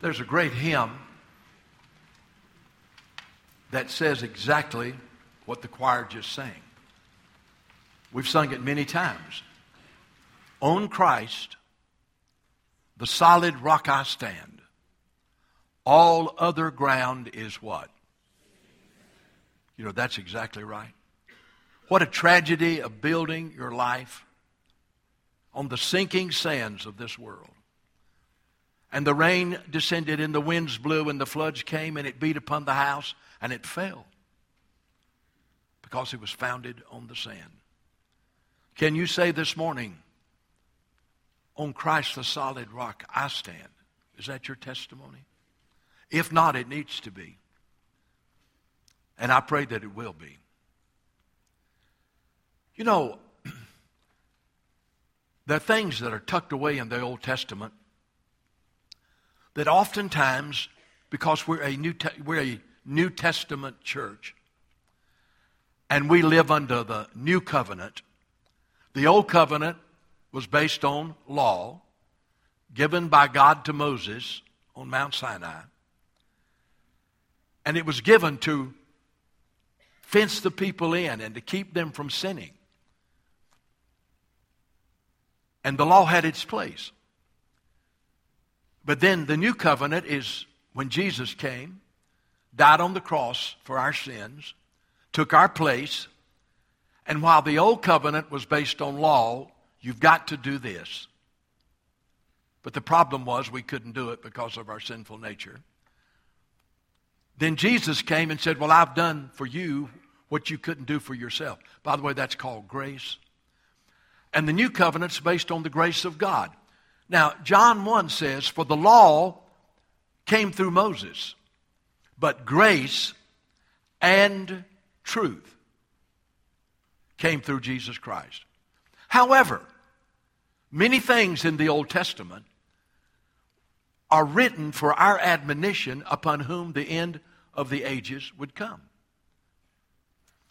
There's a great hymn that says exactly what the choir just sang. We've sung it many times. On Christ, the solid rock I stand. All other ground is what? You know, that's exactly right. What a tragedy of building your life on the sinking sands of this world. And the rain descended, and the winds blew, and the floods came, and it beat upon the house, and it fell because it was founded on the sand. Can you say this morning, on Christ the solid rock I stand? Is that your testimony? If not, it needs to be. And I pray that it will be. You know, there are things that are tucked away in the Old Testament that oftentimes, because we're a New, Te- we're a New Testament church, and we live under the New Covenant, the Old Covenant was based on law given by God to Moses on Mount Sinai. And it was given to fence the people in and to keep them from sinning. And the law had its place. But then the new covenant is when Jesus came, died on the cross for our sins, took our place, and while the old covenant was based on law, you've got to do this. But the problem was we couldn't do it because of our sinful nature. Then Jesus came and said, Well, I've done for you what you couldn't do for yourself. By the way, that's called grace. And the new covenant's based on the grace of God. Now, John 1 says, For the law came through Moses, but grace and truth came through Jesus Christ. However, many things in the Old Testament are written for our admonition upon whom the end of the ages would come.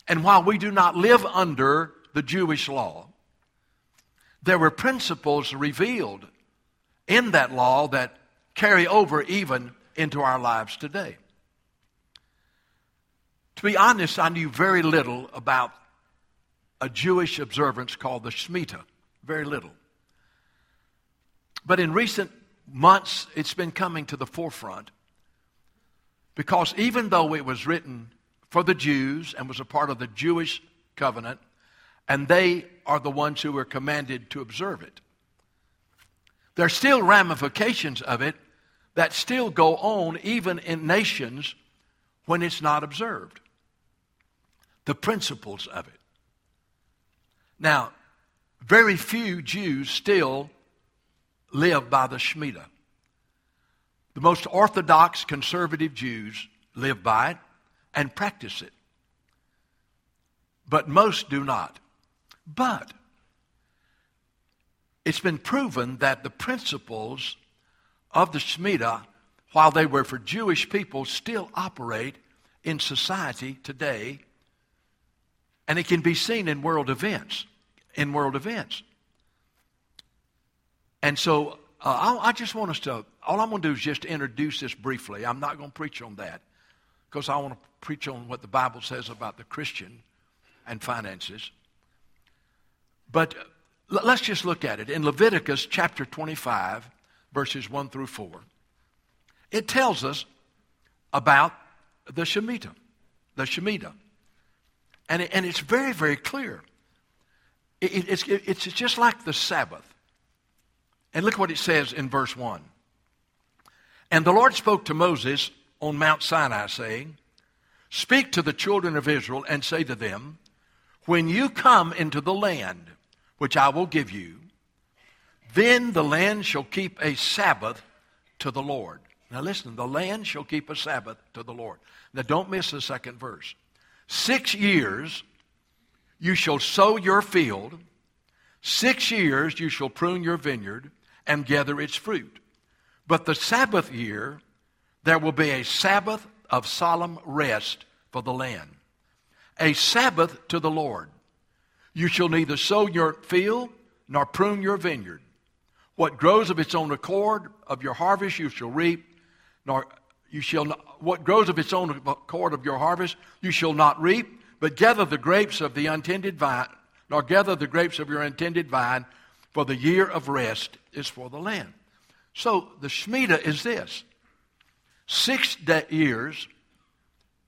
And while we do not live under the Jewish law, there were principles revealed in that law that carry over even into our lives today. To be honest, I knew very little about a Jewish observance called the Shemitah. Very little. But in recent months, it's been coming to the forefront because even though it was written for the Jews and was a part of the Jewish covenant, and they are the ones who were commanded to observe it, there are still ramifications of it that still go on even in nations when it's not observed. The principles of it. Now, very few Jews still live by the Shemitah. The most orthodox conservative Jews live by it and practice it. But most do not. But it's been proven that the principles of the Shemitah, while they were for Jewish people, still operate in society today. And it can be seen in world events. In world events. And so uh, I, I, just want us to, all I'm going to do is just introduce this briefly. I'm not going to preach on that because I want to preach on what the Bible says about the Christian and finances. But Let's just look at it. In Leviticus chapter 25, verses 1 through 4, it tells us about the Shemitah. The Shemitah. And, it, and it's very, very clear. It, it's, it's just like the Sabbath. And look what it says in verse 1. And the Lord spoke to Moses on Mount Sinai, saying, Speak to the children of Israel and say to them, When you come into the land which I will give you, then the land shall keep a Sabbath to the Lord. Now listen, the land shall keep a Sabbath to the Lord. Now don't miss the second verse. Six years you shall sow your field, six years you shall prune your vineyard and gather its fruit. But the Sabbath year there will be a Sabbath of solemn rest for the land, a Sabbath to the Lord. You shall neither sow your field nor prune your vineyard. What grows of its own accord of your harvest you shall reap, nor you shall not, what grows of its own accord of your harvest, you shall not reap, but gather the grapes of the untended vine, nor gather the grapes of your intended vine, for the year of rest is for the land. So the Shemitah is this. Six years,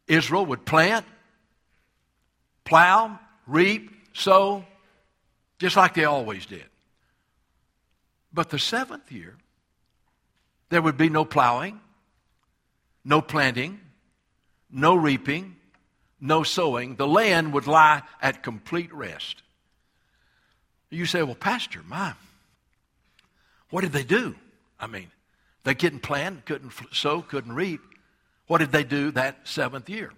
Israel would plant, plow, reap, sow, just like they always did. But the seventh year, there would be no plowing, no planting, no reaping, no sowing. The land would lie at complete rest. You say, well, Pastor, my, what did they do? I mean, they couldn't plant, couldn't sow, couldn't reap. What did they do that seventh year?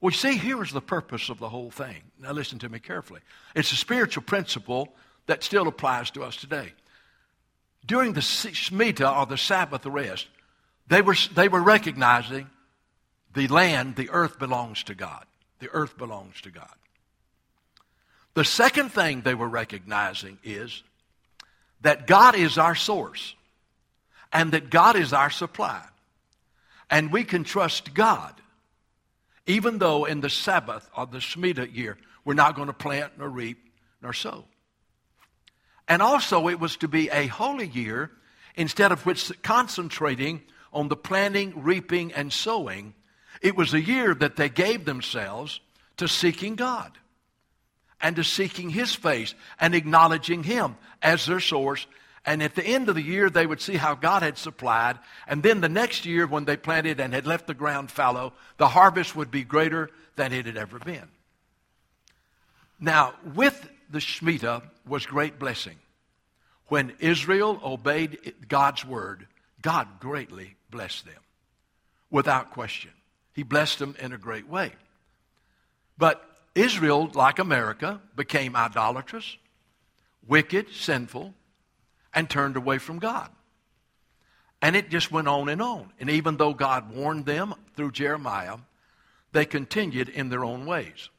Well, see, here is the purpose of the whole thing. Now, listen to me carefully. It's a spiritual principle that still applies to us today. During the Shemitah, or the Sabbath rest, they were, they were recognizing the land, the earth belongs to God. The earth belongs to God. The second thing they were recognizing is that God is our source and that God is our supply. And we can trust God even though in the Sabbath or the Shemitah year, we're not going to plant nor reap nor sow. And also, it was to be a holy year instead of which concentrating on the planting, reaping, and sowing. It was a year that they gave themselves to seeking God and to seeking His face and acknowledging Him as their source and at the end of the year, they would see how God had supplied. And then the next year, when they planted and had left the ground fallow, the harvest would be greater than it had ever been. Now, with the Shemitah was great blessing. When Israel obeyed God's word, God greatly blessed them, without question. He blessed them in a great way. But Israel, like America, became idolatrous, wicked, sinful, and turned away from God. And it just went on and on. And even though God warned them through Jeremiah, they continued in their own ways.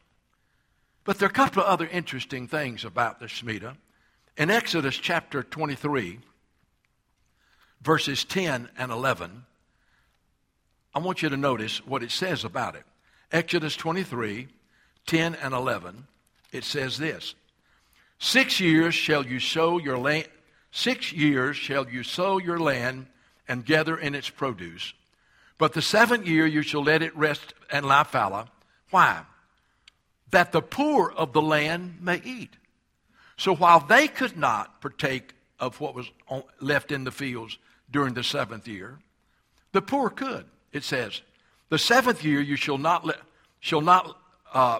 But there are a couple of other interesting things about the Shemitah. In Exodus chapter 23, verses 10 and 11, I want you to notice what it says about it. Exodus 23, 10 and 11, it says this Six years shall you sow your land Six years shall you sow your land and gather in its produce. But the seventh year you shall let it rest and lie fallow. Why? That the poor of the land may eat. So while they could not partake of what was left in the fields during the seventh year, the poor could. It says, the seventh year you shall not let, shall not, uh,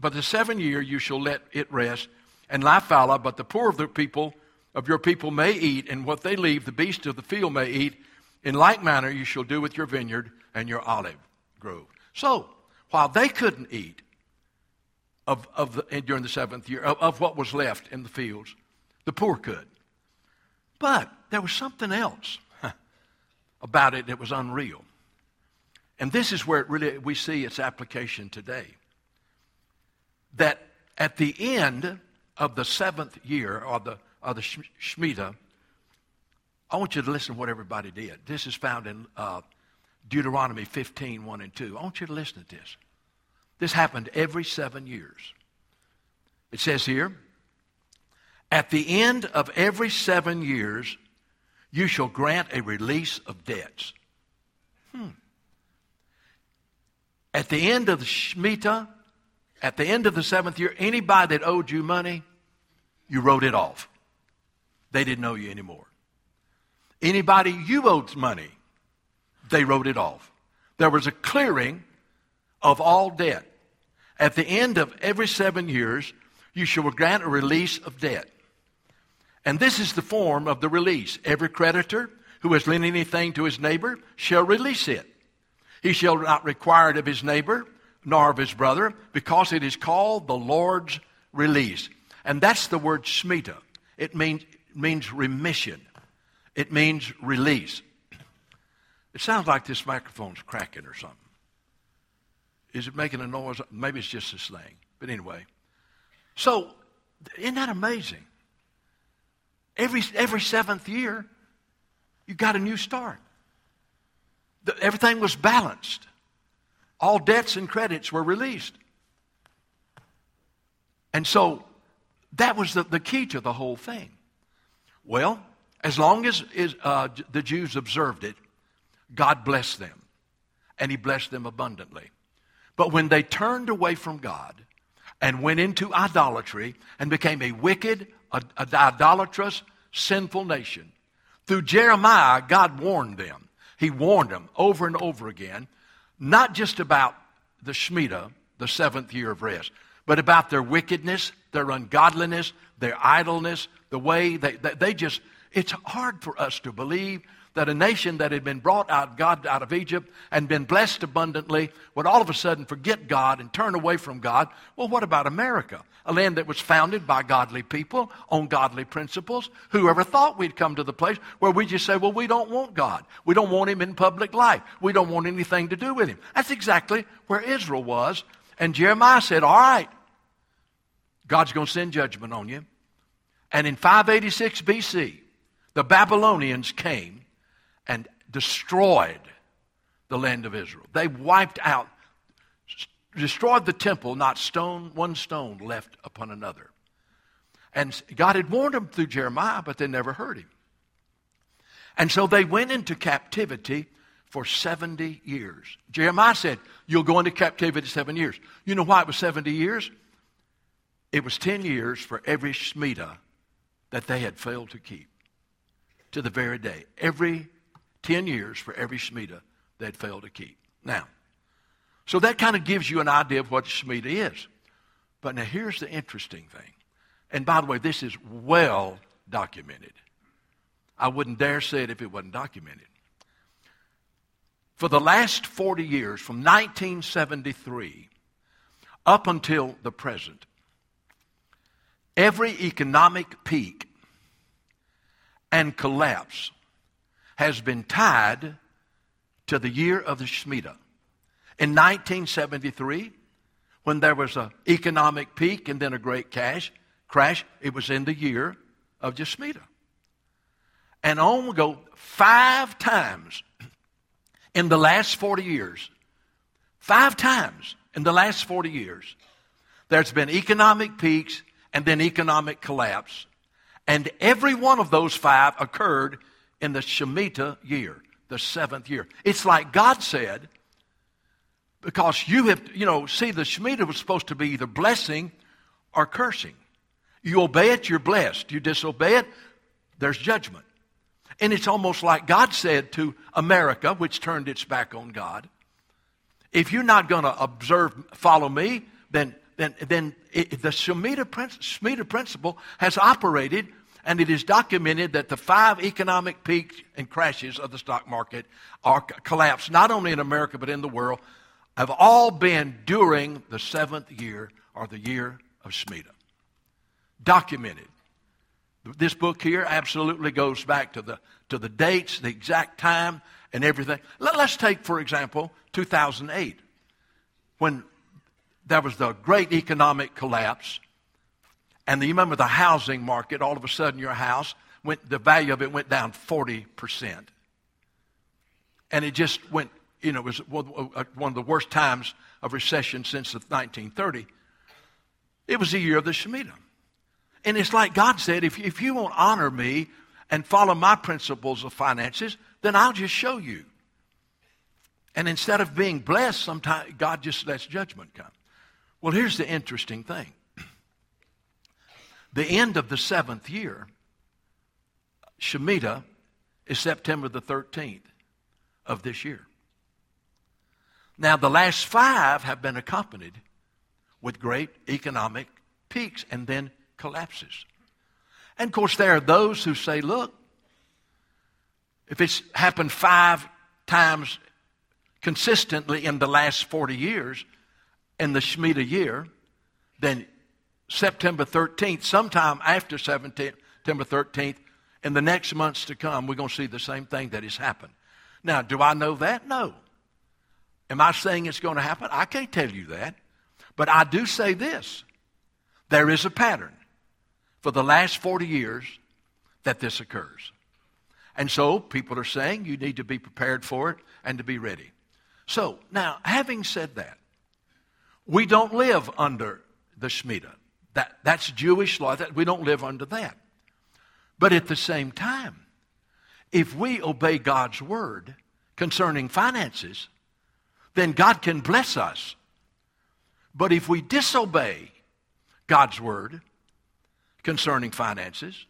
but the seventh year you shall let it rest and lie fallow, but the poor of the people of your people may eat, and what they leave, the beasts of the field may eat. In like manner, you shall do with your vineyard and your olive grove. So, while they couldn't eat of, of the, during the seventh year of, of what was left in the fields, the poor could. But there was something else about it that was unreal. And this is where it really we see its application today. That at the end of the seventh year, or the of the Shemitah, I want you to listen to what everybody did. This is found in uh, Deuteronomy 15, 1 and 2. I want you to listen to this. This happened every seven years. It says here, at the end of every seven years, you shall grant a release of debts. Hmm. At the end of the Shemitah, at the end of the seventh year, anybody that owed you money, you wrote it off. They didn't know you anymore. Anybody you owed money, they wrote it off. There was a clearing of all debt. At the end of every seven years, you shall grant a release of debt. And this is the form of the release. Every creditor who has lent anything to his neighbor shall release it. He shall not require it of his neighbor nor of his brother, because it is called the Lord's release. And that's the word Shemitah. It means means remission. It means release. It sounds like this microphone's cracking or something. Is it making a noise? Maybe it's just this thing. But anyway. So, isn't that amazing? Every, every seventh year, you got a new start. The, everything was balanced. All debts and credits were released. And so that was the, the key to the whole thing. Well, as long as is, uh, the Jews observed it, God blessed them, and He blessed them abundantly. But when they turned away from God and went into idolatry and became a wicked, a, a idolatrous, sinful nation, through Jeremiah, God warned them. He warned them over and over again, not just about the Shemitah, the seventh year of rest, but about their wickedness, their ungodliness, their idleness, the way they, they, they just, it's hard for us to believe that a nation that had been brought out God out of Egypt and been blessed abundantly would all of a sudden forget God and turn away from God. Well, what about America? A land that was founded by godly people on godly principles. Whoever thought we'd come to the place where we just say, well, we don't want God. We don't want him in public life. We don't want anything to do with him. That's exactly where Israel was. And Jeremiah said, all right, God's going to send judgment on you. And in 586 BC, the Babylonians came and destroyed the land of Israel. They wiped out, destroyed the temple, not stone, one stone left upon another. And God had warned them through Jeremiah, but they never heard him. And so they went into captivity for 70 years. Jeremiah said, You'll go into captivity seven years. You know why it was 70 years? It was 10 years for every Shemitah that they had failed to keep to the very day. Every 10 years for every Shemitah they'd failed to keep. Now, so that kind of gives you an idea of what Shemitah is. But now here's the interesting thing. And by the way, this is well documented. I wouldn't dare say it if it wasn't documented. For the last 40 years, from 1973 up until the present, every economic peak and collapse has been tied to the year of the Shemitah. In 1973, when there was an economic peak and then a great cash, crash, it was in the year of the Shemitah. And on we go five times in the last 40 years. Five times in the last 40 years, there's been economic peaks and then economic collapse. And every one of those five occurred in the Shemitah year, the seventh year. It's like God said, because you have, you know, see, the Shemitah was supposed to be either blessing or cursing. You obey it, you're blessed. You disobey it, there's judgment. And it's almost like God said to America, which turned its back on God, if you're not going to observe, follow me, then, then, then it, the Shemitah, Shemitah principle has operated and it is documented that the five economic peaks and crashes of the stock market are collapsed not only in America but in the world have all been during the seventh year or the year of Shemitah. Documented. This book here absolutely goes back to the, to the dates, the exact time, and everything. Let, us take, for example, 2008, when there was the great economic collapse and you remember the housing market, all of a sudden your house, went, the value of it went down 40%. And it just went, you know, it was uh, one of the worst times of recession since 1930. It was the year of the Shemitah. And it's like God said, if, if you won't honor me and follow my principles of finances, then I'll just show you. And instead of being blessed, sometimes God just lets judgment come. Well, here's the interesting thing the end of the seventh year, Shemitah, is September the 13th of this year. Now, the last five have been accompanied with great economic peaks and then collapses. And of course, there are those who say, look, if it's happened five times consistently in the last 40 years in the Shemitah year, then September 13th, sometime after September 13th, in the next months to come, we're going to see the same thing that has happened. Now, do I know that? No. Am I saying it's going to happen? I can't tell you that. But I do say this there is a pattern for the last 40 years that this occurs. And so people are saying you need to be prepared for it and to be ready. So now, having said that, we don't live under the Shemitah. That, that's Jewish law. That, we don't live under that. But at the same time, if we obey God's word concerning finances, then God can bless us. But if we disobey God's word concerning finances,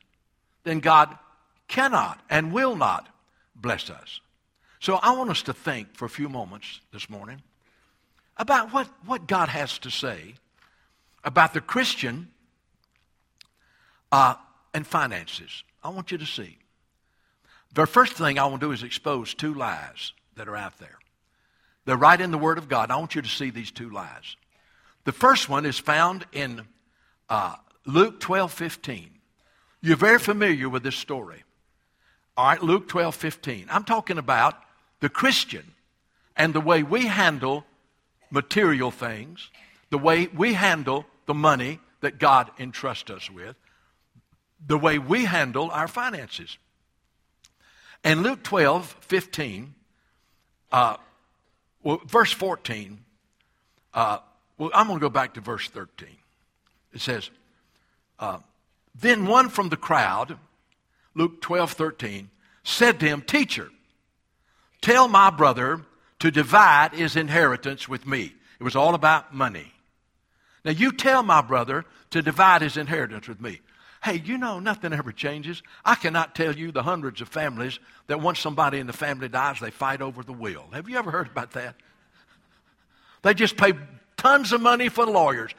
then God cannot and will not bless us. So I want us to think for a few moments this morning about what, what God has to say about the Christian uh, and finances. I want you to see. The first thing I want to do is expose two lies that are out there. They're right in the Word of God. I want you to see these two lies. The first one is found in uh, Luke 12 15. You're very familiar with this story. All right, Luke 12 15. I'm talking about the Christian and the way we handle material things, the way we handle the money that God entrusts us with, the way we handle our finances. And Luke 12, 15, uh, well, verse 14, uh, well, I'm going to go back to verse 13. It says, uh, Then one from the crowd, Luke 12, 13, said to him, Teacher, tell my brother to divide his inheritance with me. It was all about money. Now, you tell my brother to divide his inheritance with me. Hey, you know, nothing ever changes. I cannot tell you the hundreds of families that once somebody in the family dies, they fight over the will. Have you ever heard about that? They just pay tons of money for lawyers.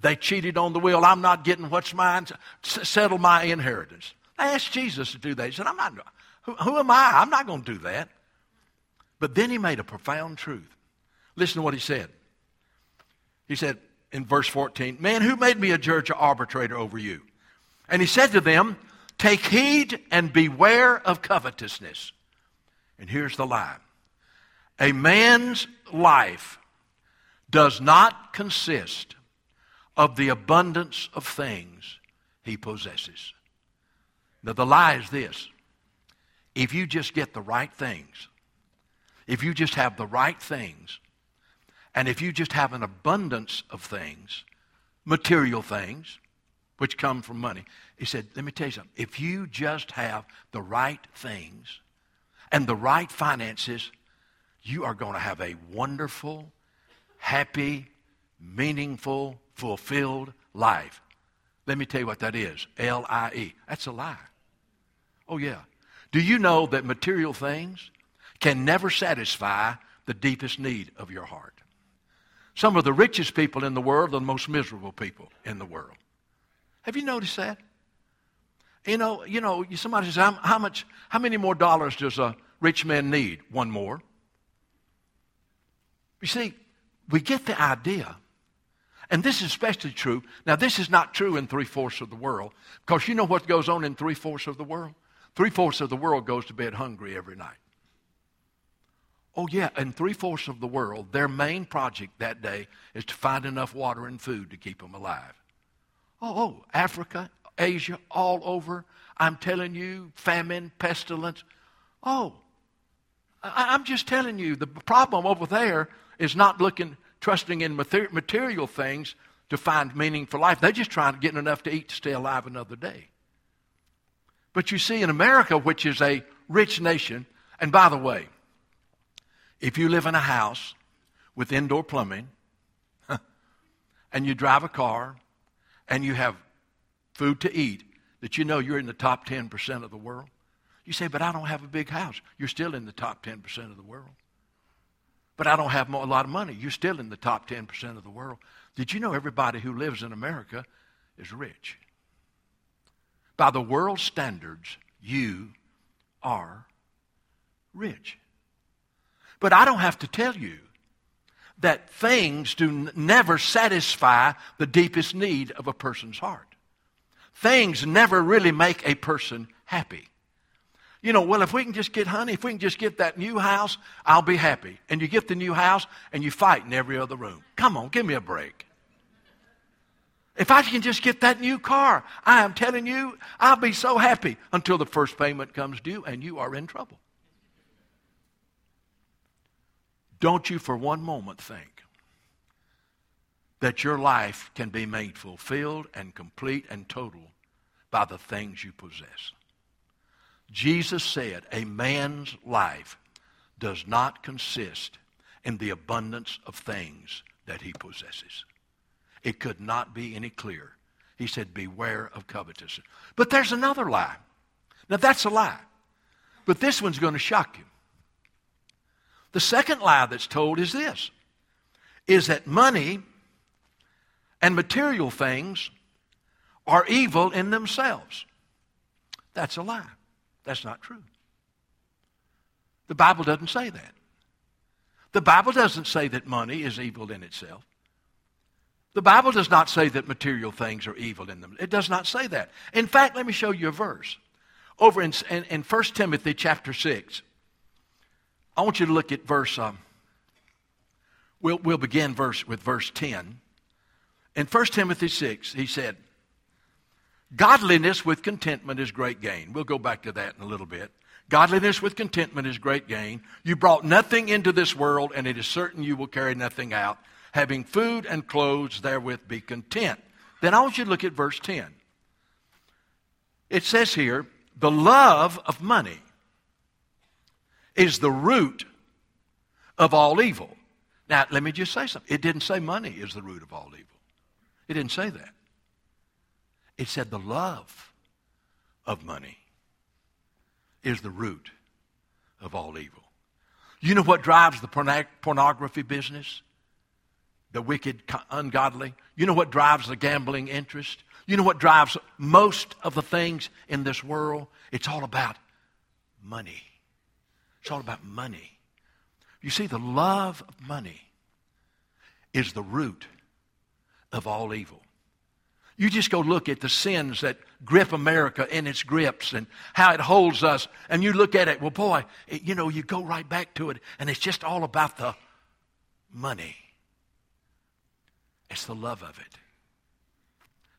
They cheated on the will. I'm not getting what's mine. Settle my inheritance. I asked Jesus to do that. He said, I'm not, who, who am I? I'm not going to do that. But then he made a profound truth. Listen to what he said. He said in verse 14, Man, who made me a judge or arbitrator over you? And he said to them, Take heed and beware of covetousness. And here's the lie a man's life does not consist of the abundance of things he possesses. Now, the lie is this if you just get the right things, if you just have the right things, and if you just have an abundance of things, material things, which come from money, he said, let me tell you something. If you just have the right things and the right finances, you are going to have a wonderful, happy, meaningful, fulfilled life. Let me tell you what that is L I E. That's a lie. Oh, yeah. Do you know that material things can never satisfy the deepest need of your heart? Some of the richest people in the world are the most miserable people in the world. Have you noticed that? You know, you know, somebody says, how, how much, how many more dollars does a rich man need? One more. You see, we get the idea. And this is especially true. Now, this is not true in three fourths of the world, because you know what goes on in three fourths of the world? Three fourths of the world goes to bed hungry every night. Oh, yeah, in three fourths of the world, their main project that day is to find enough water and food to keep them alive. Oh, oh, Africa, Asia, all over. I'm telling you, famine, pestilence. Oh, I, am just telling you, the problem over there is not looking, trusting in material things to find meaning for life. They're just trying to get enough to eat to stay alive another day. But you see, in America, which is a rich nation, and by the way, if you live in a house with indoor plumbing, and you drive a car, and you have food to eat, that you know you're in the top 10% of the world. You say, but I don't have a big house. You're still in the top 10% of the world. But I don't have a lot of money. You're still in the top 10% of the world. Did you know everybody who lives in America is rich? By the world standards, you are rich. But I don't have to tell you that things do n- never satisfy the deepest need of a person's heart. Things never really make a person happy. You know, well, if we can just get honey, if we can just get that new house, I'll be happy. And you get the new house and you fight in every other room. Come on, give me a break. If I can just get that new car, I am telling you, I'll be so happy until the first payment comes due and you are in trouble. Don't you for one moment think that your life can be made fulfilled and complete and total by the things you possess. Jesus said, A man's life does not consist in the abundance of things that he possesses. It could not be any clearer. He said, Beware of covetousness. But there's another lie. Now, that's a lie. But this one's going to shock you. The second lie that's told is this is that money and material things are evil in themselves. That's a lie. That's not true. The Bible doesn't say that. The Bible doesn't say that money is evil in itself. The Bible does not say that material things are evil in them. It does not say that. In fact, let me show you a verse. Over in, in, in 1 Timothy chapter 6, I want you to look at verse, um, we'll, we'll begin verse with verse 10. In 1 Timothy 6, he said, Godliness with contentment is great gain. We'll go back to that in a little bit. Godliness with contentment is great gain. You brought nothing into this world, and it is certain you will carry nothing out having food and clothes therewith be content. Then I want you to look at verse 10. It says here, the love of money is the root of all evil. Now, let me just say something. It didn't say money is the root of all evil. It didn't say that. It said the love of money is the root of all evil. You know what drives the pornography business? the wicked, ungodly. You know what drives the gambling interest? You know what drives most of the things in this world? It's all about money. It's all about money. You see, the love of money is the root of all evil. You just go look at the sins that grip America in its grips and how it holds us, and you look at it, well, boy, it, you know, you go right back to it, and it's just all about the money. It's the love of it.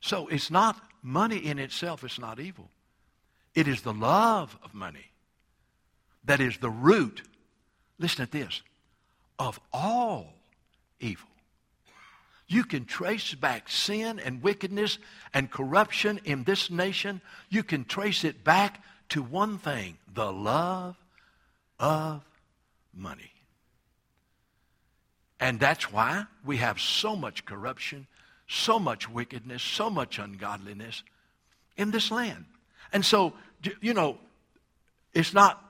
So it's not money in itself, it's not evil. It is the love of money that is the root, listen to this, of all evil. You can trace back sin and wickedness and corruption in this nation. You can trace it back to one thing the love of money. And that's why we have so much corruption, so much wickedness, so much ungodliness in this land. And so, you know, it's not,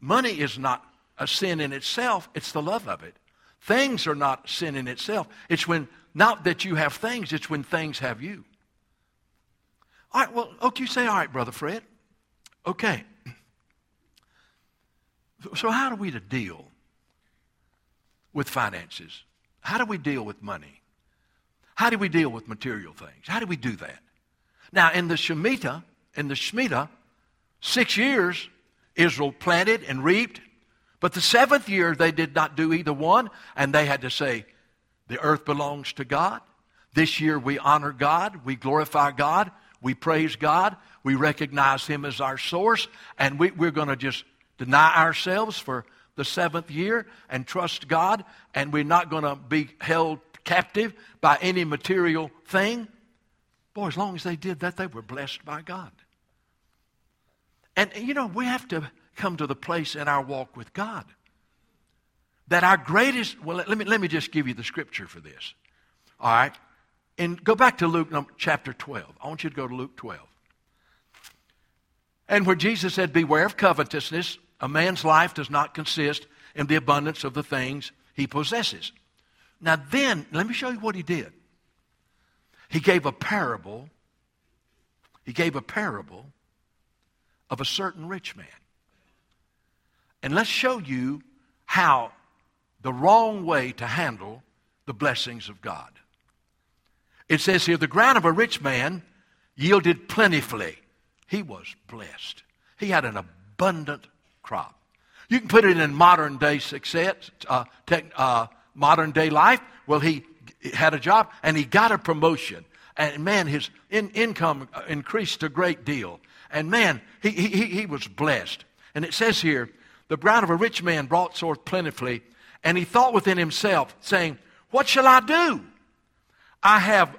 money is not a sin in itself, it's the love of it. Things are not sin in itself. It's when, not that you have things, it's when things have you. All right, well, okay, you say, all right, Brother Fred. Okay. So, how do we to deal with finances? How do we deal with money? How do we deal with material things? How do we do that? Now, in the Shemitah, in the Shemitah, six years Israel planted and reaped, but the seventh year they did not do either one, and they had to say, the earth belongs to God. This year we honor God, we glorify God, we praise God, we recognize Him as our source, and we, we're going to just deny ourselves for the seventh year and trust God, and we're not going to be held captive by any material thing. Boy, as long as they did that, they were blessed by God. And, you know, we have to come to the place in our walk with God that our greatest, well, let me, let me just give you the scripture for this. All right? And go back to Luke chapter 12. I want you to go to Luke 12. And where Jesus said, Beware of covetousness, a man's life does not consist in the abundance of the things he possesses. Now, then, let me show you what he did. He gave a parable. He gave a parable of a certain rich man. And let's show you how the wrong way to handle the blessings of God. It says here the ground of a rich man yielded plentifully. He was blessed. He had an abundant crop. You can put it in modern day success, uh, tech, uh, modern day life. Well, he had a job and he got a promotion And man, his in, income increased a great deal. And man, he, he, he was blessed. And it says here, the ground of a rich man brought forth plentifully, and he thought within himself, saying, What shall I do? I have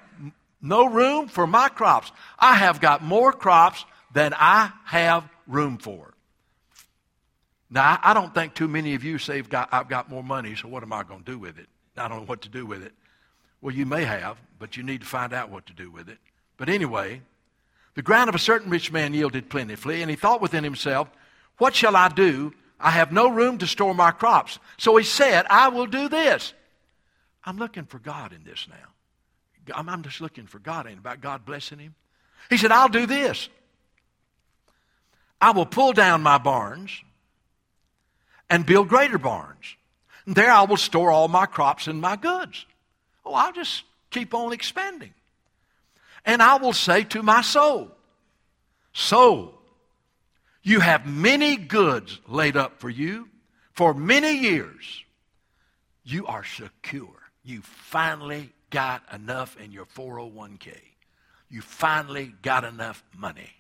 no room for my crops. I have got more crops than I have room for. Now, I don't think too many of you say, I've got, I've got more money, so what am I going to do with it? I don't know what to do with it. Well, you may have, but you need to find out what to do with it. But anyway, the ground of a certain rich man yielded plentifully, and he thought within himself, What shall I do? I have no room to store my crops. So he said, I will do this. I'm looking for God in this now. I'm, just looking for God. Ain't about God blessing him. He said, I'll do this. I will pull down my barns and build greater barns. And there I will store all my crops and my goods. Oh, I'll just keep on expanding. And I will say to my soul, Soul, you have many goods laid up for you for many years. You are secure. You finally got enough in your 401k. You finally got enough money.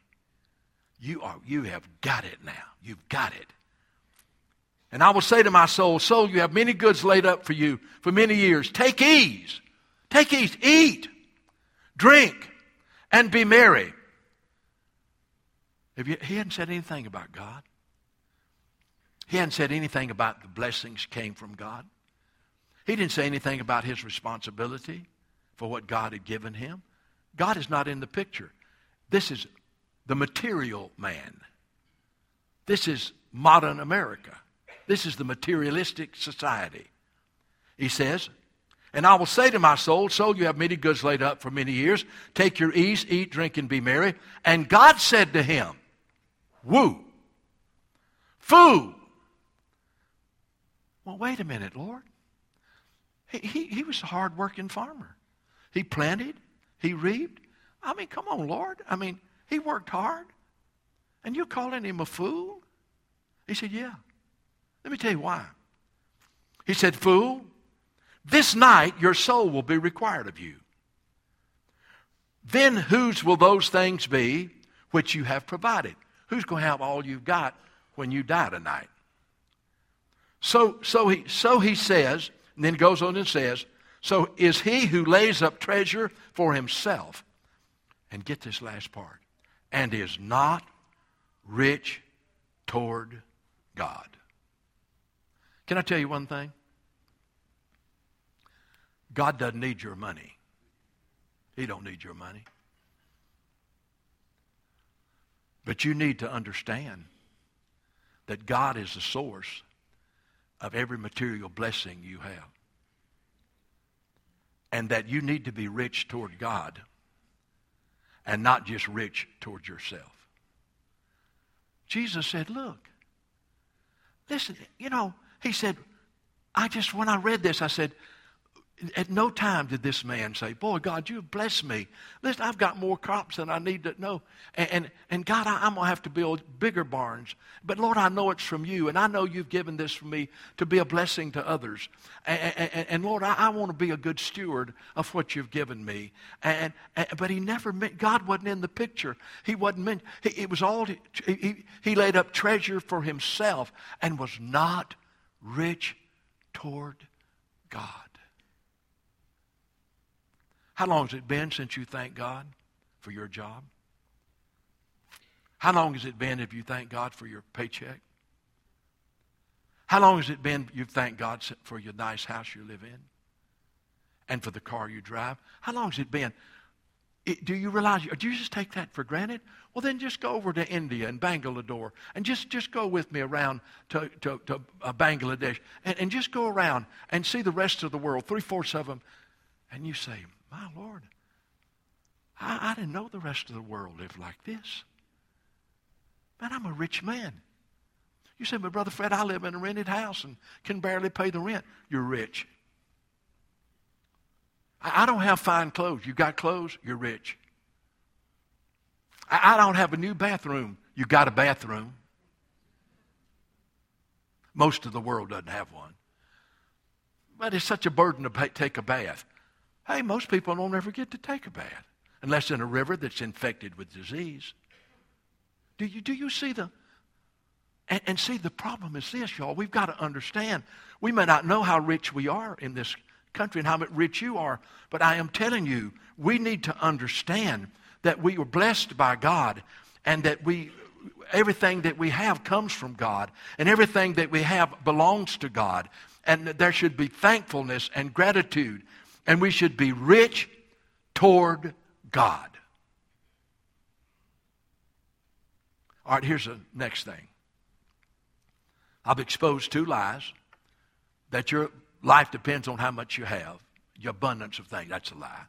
You are you have got it now. You've got it. And I will say to my soul, Soul, you have many goods laid up for you for many years. Take ease. Take ease. Eat, drink, and be merry. You, he hadn't said anything about God. He hadn't said anything about the blessings came from God. He didn't say anything about his responsibility for what God had given him. God is not in the picture. This is the material man. This is modern America. This is the materialistic society. He says, And I will say to my soul, Soul, you have many goods laid up for many years. Take your ease, eat, drink, and be merry. And God said to him, Woo! Food! Well, wait a minute, Lord. He, he, he was a hard-working farmer. He planted, he reaped. I mean, come on, Lord. I mean, he worked hard. And you're calling him a fool? He said, Yeah. Let me tell you why. He said, Fool, this night your soul will be required of you. Then whose will those things be which you have provided? Who's going to have all you've got when you die tonight? So, so, he, so he says, and then goes on and says, So is he who lays up treasure for himself, and get this last part, and is not rich toward God. Can I tell you one thing? God doesn't need your money. He don't need your money. But you need to understand that God is the source of every material blessing you have. And that you need to be rich toward God and not just rich toward yourself. Jesus said, Look, listen, you know, he said, I just, when I read this, I said, at no time did this man say, Boy, God, you have blessed me. Listen, I've got more crops than I need to know. And, and, and God, I, am going to have to build bigger barns. But Lord, I know it's from you. And I know you've given this for me to be a blessing to others. And, and, and Lord, I, I, want to be a good steward of what you've given me. And, but he never meant, God wasn't in the picture. He wasn't meant, he, it was all, he, he, he laid up treasure for himself and was not rich toward God. How long has it been since you thanked God for your job? How long has it been if you thank God for your paycheck? How long has it been you've thanked God for your nice house you live in? And for the car you drive? How long has it been? It, do you realize, do you just take that for granted? Well, then just go over to India and Bangalore and just, just go with me around to, to, to uh, Bangladesh and, and just go around and see the rest of the world, three fourths of them, and you say, my Lord, I, I didn't know the rest of the world lived like this. Man, I'm a rich man. You say, but Brother Fred, I live in a rented house and can barely pay the rent. You're rich. I, I don't have fine clothes. You got clothes? You're rich. I, I don't have a new bathroom. You got a bathroom. Most of the world doesn't have one. But it's such a burden to pay, take a bath. Hey, most people don't ever get to take a bath. unless in a river that's infected with disease. Do you, do you see the. And, and see, the problem is this, y'all. We've got to understand. We may not know how rich we are in this country and how rich you are, but I am telling you, we need to understand that we are blessed by God and that we everything that we have comes from God and everything that we have belongs to God and there should be thankfulness and gratitude and we should be rich toward God. All right, here's the next thing. I've exposed two lies that your life depends on how much you have, your abundance of things. That's a lie.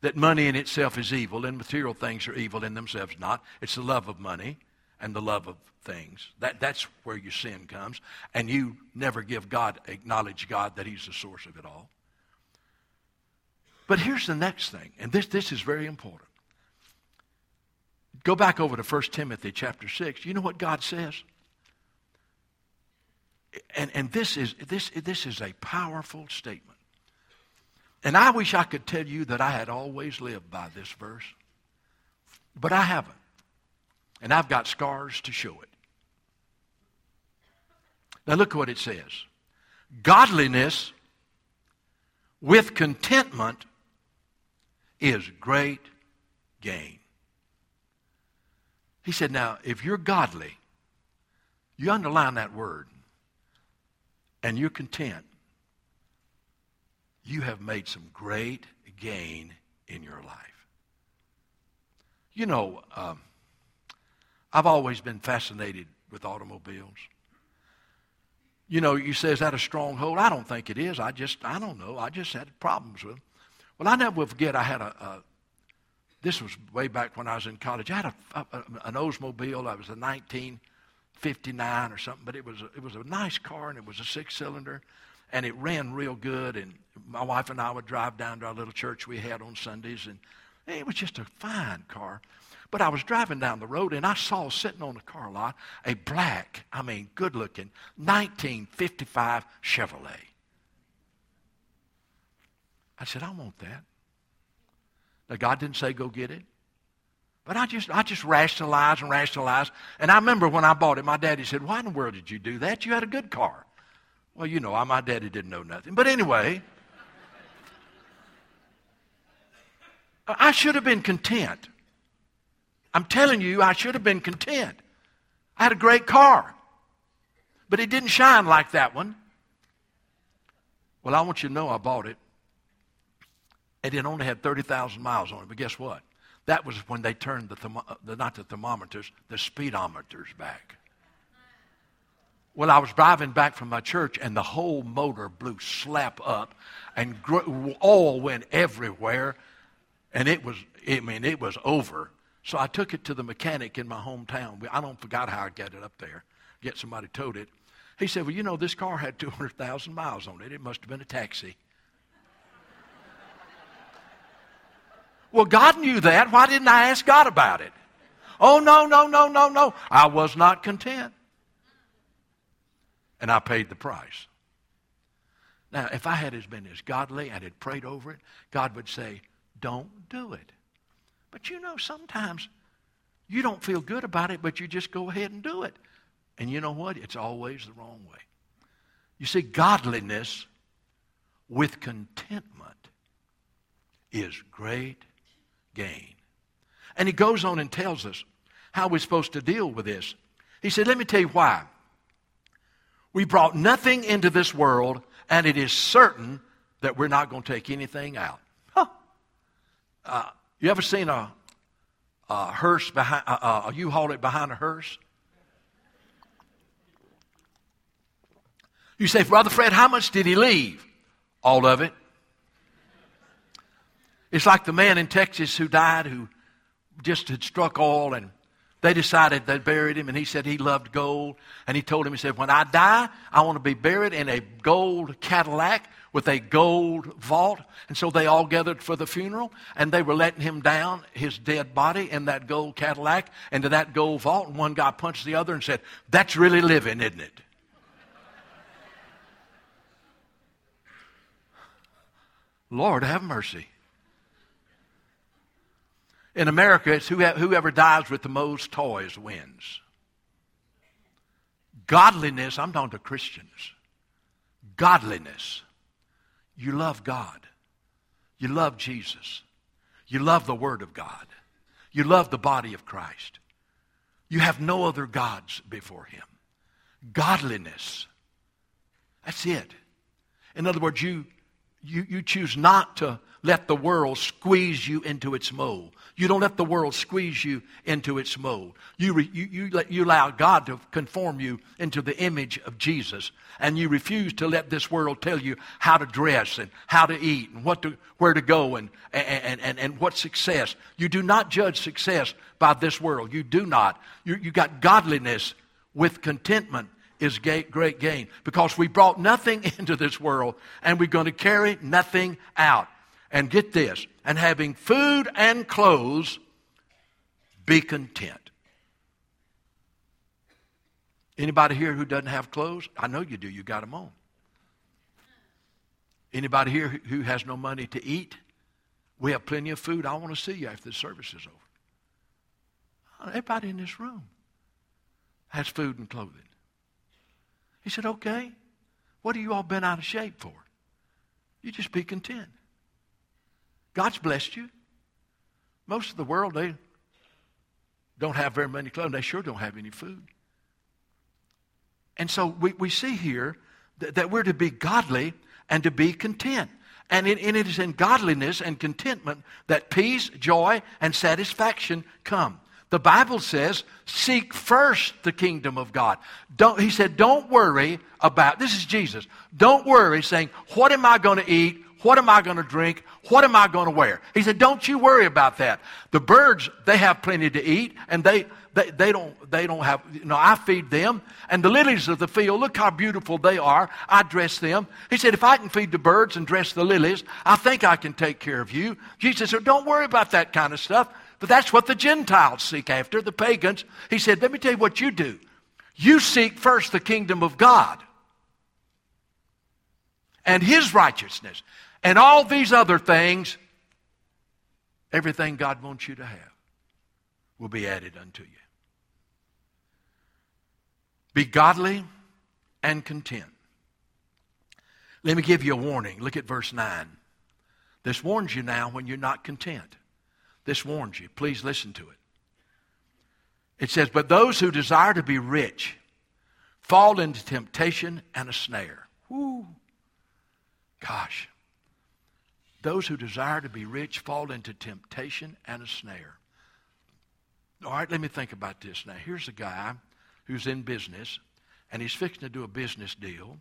That money in itself is evil and material things are evil in themselves not. It's the love of money and the love of things. That, that's where your sin comes. And you never give God, acknowledge God that He's the source of it all. But here's the next thing, and this, this is very important. Go back over to 1 Timothy chapter 6. You know what God says? And, and this, is, this, this is a powerful statement. And I wish I could tell you that I had always lived by this verse, but I haven't. And I've got scars to show it. Now look what it says. Godliness with contentment is great gain. He said, now, if you're godly, you underline that word, and you're content, you have made some great gain in your life. You know, um, I've always been fascinated with automobiles. You know, you say, is that a stronghold? I don't think it is. I just, I don't know. I just had problems with them. Well, I never will forget, I had a, a this was way back when I was in college. I had a, a, an Oldsmobile. That was a 1959 or something, but it was a, it was a nice car and it was a six cylinder, and it ran real good. And my wife and I would drive down to our little church we had on Sundays, and it was just a fine car. But I was driving down the road and I saw sitting on the car lot a black, I mean, good looking 1955 Chevrolet. I said, I want that. Now, God didn't say go get it. But I just, I just rationalized and rationalized. And I remember when I bought it, my daddy said, Why in the world did you do that? You had a good car. Well, you know, my daddy didn't know nothing. But anyway, I should have been content. I'm telling you, I should have been content. I had a great car, but it didn't shine like that one. Well, I want you to know I bought it and it only had 30,000 miles on it. But guess what? That was when they turned the, thermo- the not the thermometers, the speedometers back. Well, I was driving back from my church, and the whole motor blew slap up, and gr- oil went everywhere, and it was, I mean, it was over. So I took it to the mechanic in my hometown. I don't forgot how I got it up there. Get somebody towed it. He said, "Well, you know, this car had 200,000 miles on it. It must have been a taxi." Well, God knew that. Why didn't I ask God about it? Oh, no, no, no, no, no. I was not content. And I paid the price. Now, if I had been as godly and had prayed over it, God would say, don't do it. But you know, sometimes you don't feel good about it, but you just go ahead and do it. And you know what? It's always the wrong way. You see, godliness with contentment is great gain. And he goes on and tells us how we're supposed to deal with this. He said, Let me tell you why. We brought nothing into this world, and it is certain that we're not going to take anything out. Huh. Uh, you ever seen a, a hearse behind, uh, a U-Haul it behind a hearse? You say, Brother Fred, how much did he leave? All of it. It's like the man in Texas who died who just had struck oil and they decided they buried him and he said he loved gold. And he told him he said when i die i want to be buried in a gold cadillac with a gold vault. And so they all gathered for the funeral and they were letting him down his dead body in that gold cadillac into that gold vault. And one guy punched the other and said that's really living isn't it? Lord have mercy In America, it's whoever dies with the most toys wins. Godliness, I'm talking to Christians. Godliness. You love God. You love Jesus. You love the Word of God. You love the body of Christ. You have no other gods before Him. Godliness. That's it. In other words, you, you, you choose not to let the world squeeze you into its mold. You don't let the world squeeze you into its mold. You, re, you, you, let, you allow God to conform you into the image of Jesus. And you refuse to let this world tell you how to dress and how to eat and what to, where to go and, and, and, and what success. You do not judge success by this world. You do not. You, you got godliness with contentment is great gain because we brought nothing into this world and we're going to carry nothing out. And get this, and having food and clothes, be content. Anybody here who doesn't have clothes? I know you do. You got them on. Anybody here who has no money to eat? We have plenty of food. I want to see you after the service is over. Everybody in this room has food and clothing. He said, okay, what have you all been out of shape for? You just be content. God's blessed you. Most of the world, they don't have very many clothes. They sure don't have any food. And so we, we see here that, that we're to be godly and to be content. And it, and it is in godliness and contentment that peace, joy, and satisfaction come. The Bible says, seek first the kingdom of God. Don't, he said, don't worry about, this is Jesus, don't worry saying, what am I going to eat? What am I going to drink? What am I going to wear? He said, don't you worry about that. The birds, they have plenty to eat and they, they, they don't, they don't have, you know, I feed them. And the lilies of the field, look how beautiful they are. I dress them. He said, if I can feed the birds and dress the lilies, I think I can take care of you. Jesus said, don't worry about that kind of stuff. But that's what the Gentiles seek after, the pagans. He said, Let me tell you what you do. You seek first the kingdom of God and his righteousness, and all these other things, everything God wants you to have, will be added unto you. Be godly and content. Let me give you a warning. Look at verse 9. This warns you now when you're not content. This warns you. Please listen to it. It says, But those who desire to be rich fall into temptation and a snare. Whoo. Gosh. Those who desire to be rich fall into temptation and a snare. All right, let me think about this now. Here's a guy who's in business, and he's fixing to do a business deal.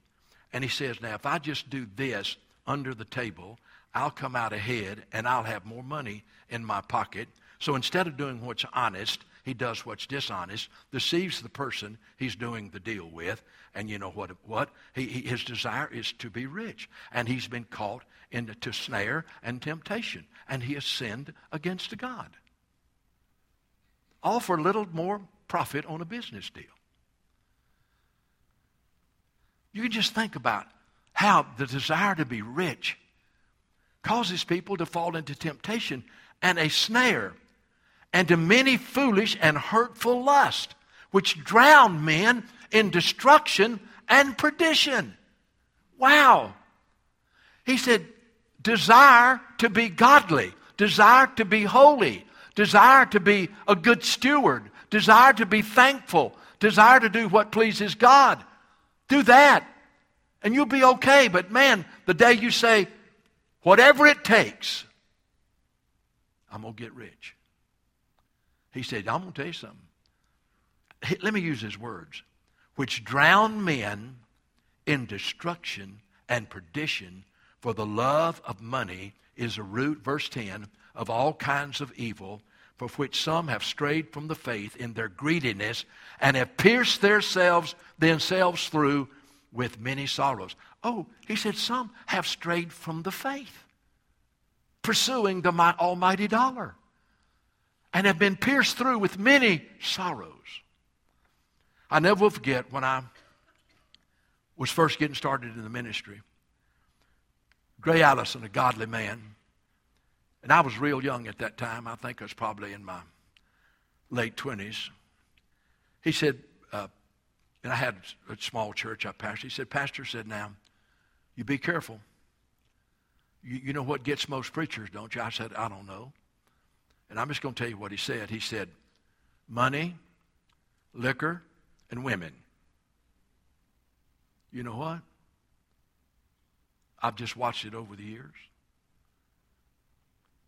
And he says, Now, if I just do this under the table, I'll come out ahead and I'll have more money in my pocket. So instead of doing what's honest, he does what's dishonest, deceives the person he's doing the deal with. And you know what? What he, he, his desire is to be rich, and he's been caught into snare and temptation, and he has sinned against God. All for little more profit on a business deal. You can just think about how the desire to be rich causes people to fall into temptation and a snare, and to many foolish and hurtful lusts, which drown men in destruction and perdition. Wow. He said, desire to be godly, desire to be holy, desire to be a good steward, desire to be thankful, desire to do what pleases God. Do that, and you'll be okay. But man, the day you say, whatever it takes, I'm going to get rich. He said, I'm going to tell you something. Let me use his words. Which drown men in destruction and perdition, for the love of money is a root, verse 10, of all kinds of evil, for which some have strayed from the faith in their greediness and have pierced themselves, themselves through with many sorrows. Oh, he said some have strayed from the faith pursuing the almighty dollar and have been pierced through with many sorrows. I never will forget when I was first getting started in the ministry. Gray Allison, a godly man, And I was real young at that time. I think I was probably in my late 20s. He said, uh, and I had a small church I pastored. He said, Pastor said, now, you be careful. You, you know what gets most preachers, don't you? I said, I don't know. And I'm just going to tell you what he said. He said, money, liquor, and women. You know what? I've just watched it over the years.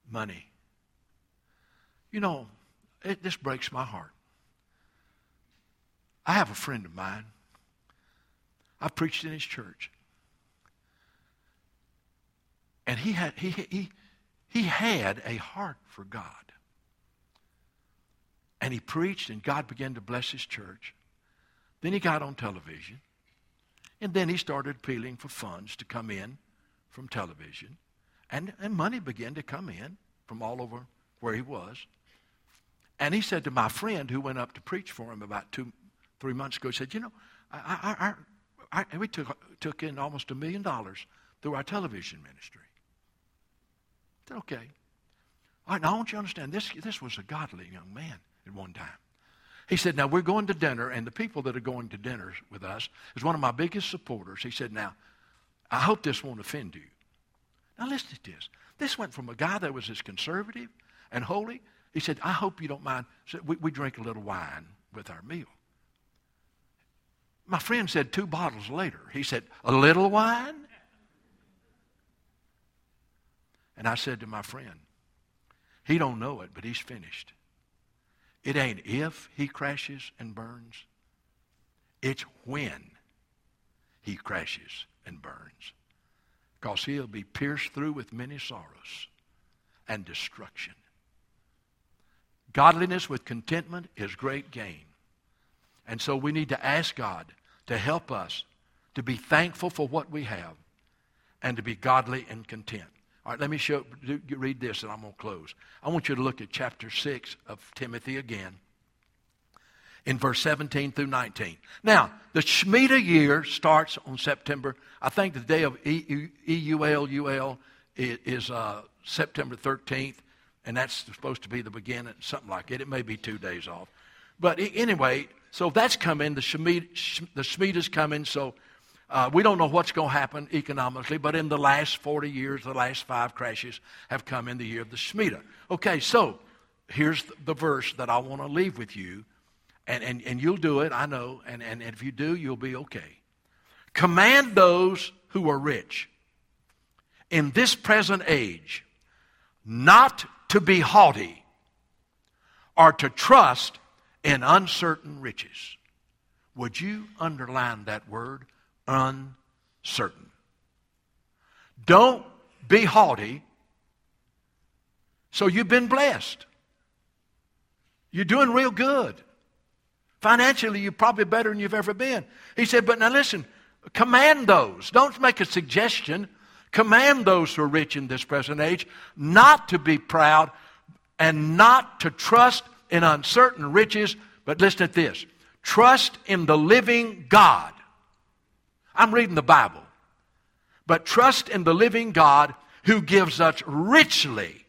Money. You know, it just breaks my heart. I have a friend of mine. I preached in his church. And he had, he, he, he had a heart for God. And he preached, and God began to bless his church. Then he got on television. And then he started appealing for funds to come in from television. And, and money began to come in from all over where he was. And he said to my friend who went up to preach for him about two, three months ago, he said, You know, I, I, I, we took, took in almost a million dollars through our television ministry. I said, Okay. All right, now I want you to understand this, this was a godly young man at one time. He said, Now we're going to dinner, and the people that are going to dinner with us is one of my biggest supporters. He said, Now, I hope this won't offend you. Now listen to this. This went from a guy that was as conservative and holy. He said, I hope you don't mind. So we, we drink a little wine with our meal. My friend said two bottles later, he said, A little wine? And I said to my friend, he don't know it, but he's finished. It ain't if he crashes and burns. It's when he crashes and burns. Because he'll be pierced through with many sorrows and destruction. Godliness with contentment is great gain. And so we need to ask God to help us to be thankful for what we have and to be godly and content. All right, let me show, read this and I'm going to close. I want you to look at chapter 6 of Timothy again in verse 17 through 19. Now, the Shemitah year starts on September, I think the day of Elul is uh, September 13th, and that's supposed to be the beginning, something like it. It may be two days off. But anyway, so that's coming. The Shemitah, the Shemitah's coming, so uh, we don't know what's going to happen economically, but in the last 40 years, the last five crashes have come in the year of the Shemitah. Okay, so here's the verse that I want to leave with you, and, and, and you'll do it, I know, and, and, and if you do, you'll be okay. Command those who are rich in this present age not to be haughty or to trust in uncertain riches. Would you underline that word? Uncertain. Don't be haughty. So you've been blessed. You're doing real good. Financially, you're probably better than you've ever been. He said, but now listen, command those. Don't make a suggestion. Command those who are rich in this present age not to be proud and not to trust in uncertain riches, but listen to this trust in the living God I'm reading the Bible. But trust in the living God who gives us richly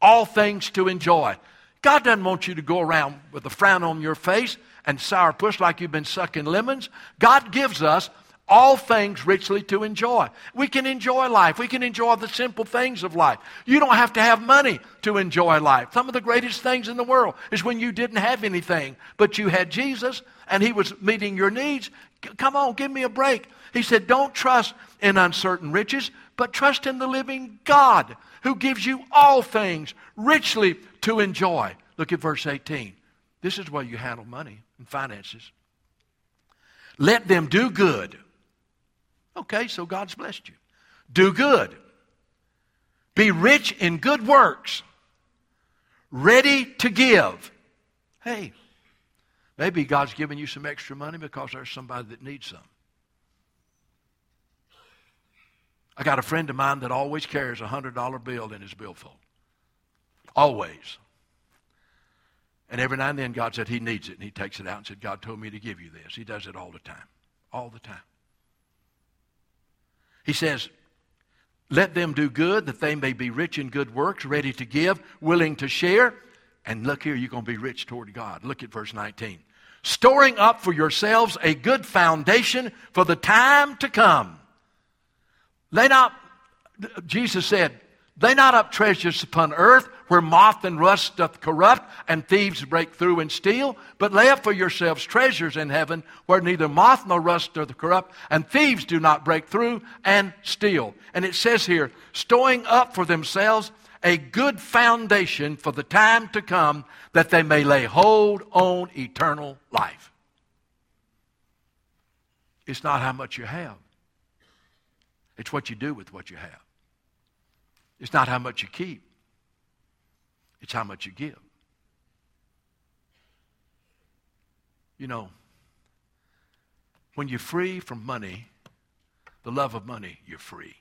all things to enjoy. God doesn't want you to go around with a frown on your face and sour puss like you've been sucking lemons. God gives us all things richly to enjoy. We can enjoy life. We can enjoy the simple things of life. You don't have to have money to enjoy life. Some of the greatest things in the world is when you didn't have anything, but you had Jesus and He was meeting your needs. Come on, give me a break. He said, Don't trust in uncertain riches, but trust in the living God who gives you all things richly to enjoy. Look at verse 18. This is where you handle money and finances. Let them do good. Okay, so God's blessed you. Do good. Be rich in good works. Ready to give. Hey, Maybe God's giving you some extra money because there's somebody that needs some. I got a friend of mine that always carries a $100 bill in his billfold. Always. And every now and then God said he needs it, and he takes it out and said, God told me to give you this. He does it all the time. All the time. He says, Let them do good that they may be rich in good works, ready to give, willing to share. And look here, you're going to be rich toward God. Look at verse 19. Storing up for yourselves a good foundation for the time to come. Lay not, Jesus said, lay not up treasures upon earth where moth and rust doth corrupt and thieves break through and steal, but lay up for yourselves treasures in heaven where neither moth nor rust doth corrupt and thieves do not break through and steal. And it says here, storing up for themselves a good foundation for the time to come that they may lay hold on eternal life. It's not how much you have. It's what you do with what you have. It's not how much you keep. It's how much you give. You know, when you're free from money, the love of money, you're free.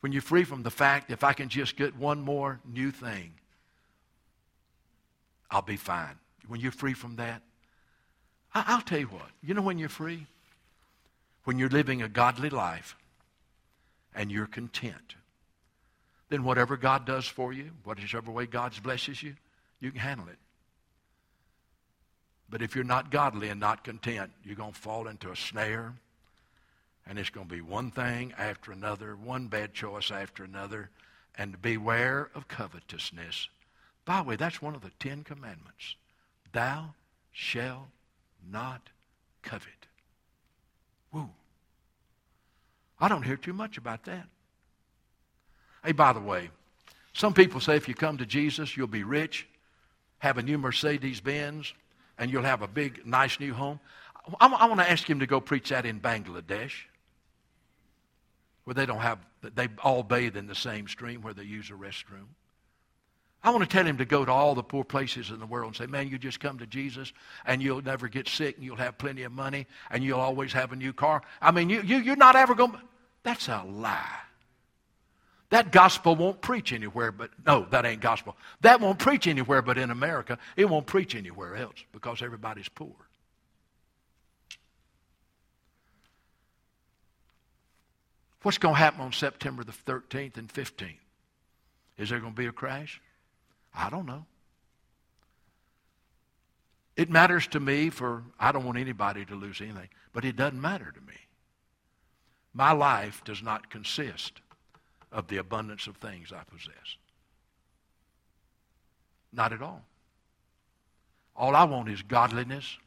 When you're free from the fact, if I can just get one more new thing, I'll be fine. When you're free from that, I- will tell you what. You know when you're free? When you're living a godly life and you're content then whatever God does for you, whatever way God blesses you, you can handle it. But if you're not godly and not content, you're going to fall into a snare, and it's going to be one thing after another, one bad choice after another, and beware of covetousness. By the way, that's one of the Ten Commandments. Thou shalt not covet. Woo. I don't hear too much about that. Hey, by the way, some people say if you come to Jesus, you'll be rich, have a new Mercedes Benz, and you'll have a big, nice new home. I, I want to ask him to go preach that in Bangladesh, where they don't have, they all bathe in the same stream where they use a restroom. I want to tell him to go to all the poor places in the world and say, man, you just come to Jesus and you'll never get sick and you'll have plenty of money and you'll always have a new car. I mean, you, you, you're not ever going to. That's a lie. That gospel won't preach anywhere but, no, that ain't gospel. That won't preach anywhere but in America. It won't preach anywhere else because everybody's poor. What's going to happen on September the 13th and 15th? Is there going to be a crash? I don't know. It matters to me for, I don't want anybody to lose anything, but it doesn't matter to me. My life does not consist of the abundance of things I possess. Not at all. All I want is godliness,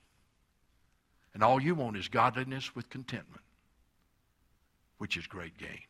and all you want is godliness with contentment, which is great gain.